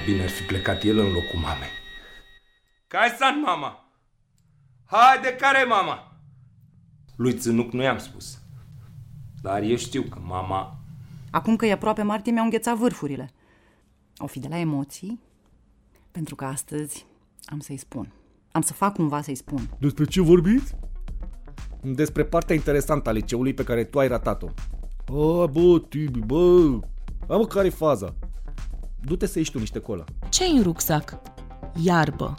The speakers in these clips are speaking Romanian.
Mai bine ar fi plecat el în locul mamei. Care sunt mama? Haide, care mama? Lui Țânuc nu i-am spus. Dar eu știu că mama... Acum că e aproape martie, mi-au înghețat vârfurile. O fi de la emoții, pentru că astăzi am să-i spun. Am să fac cumva să-i spun. Despre ce vorbiți? Despre partea interesantă a liceului pe care tu ai ratat-o. A, bă, Tibi, bă, a, mă, care faza? Du-te să ieși tu niște cola. ce în rucsac? Iarbă.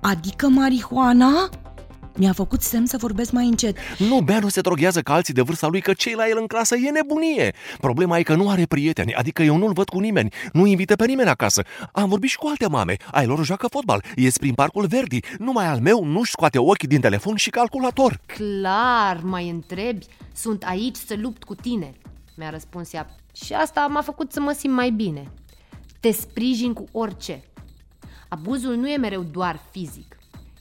Adică marihuana? Mi-a făcut semn să vorbesc mai încet. Nu, Bea nu se droghează ca alții de vârsta lui, că cei la el în clasă e nebunie. Problema e că nu are prieteni, adică eu nu-l văd cu nimeni, nu invită pe nimeni acasă. Am vorbit și cu alte mame, ai lor joacă fotbal, ies prin parcul Verdi, numai al meu nu-și scoate ochii din telefon și calculator. Clar, mai întrebi? Sunt aici să lupt cu tine, mi-a răspuns ea. Și asta m-a făcut să mă simt mai bine. Te sprijin cu orice. Abuzul nu e mereu doar fizic.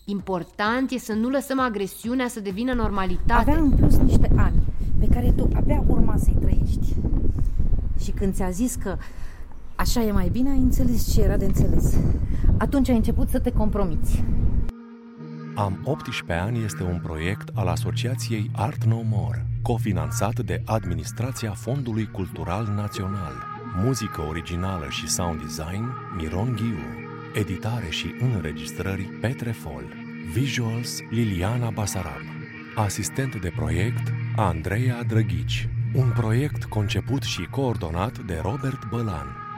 Important e să nu lăsăm agresiunea să devină normalitate. Avea în plus niște ani pe care tu abia urma să-i trăiești. Și când ți-a zis că așa e mai bine, ai înțeles ce era de înțeles. Atunci ai început să te compromiți. Am 18 ani este un proiect al Asociației Art No More, cofinanțat de Administrația Fondului Cultural Național. Muzică originală și sound design Miron Ghiu. Editare și înregistrări Petre Fol. Visuals Liliana Basarab. Asistent de proiect Andreea Drăghici. Un proiect conceput și coordonat de Robert Bălan.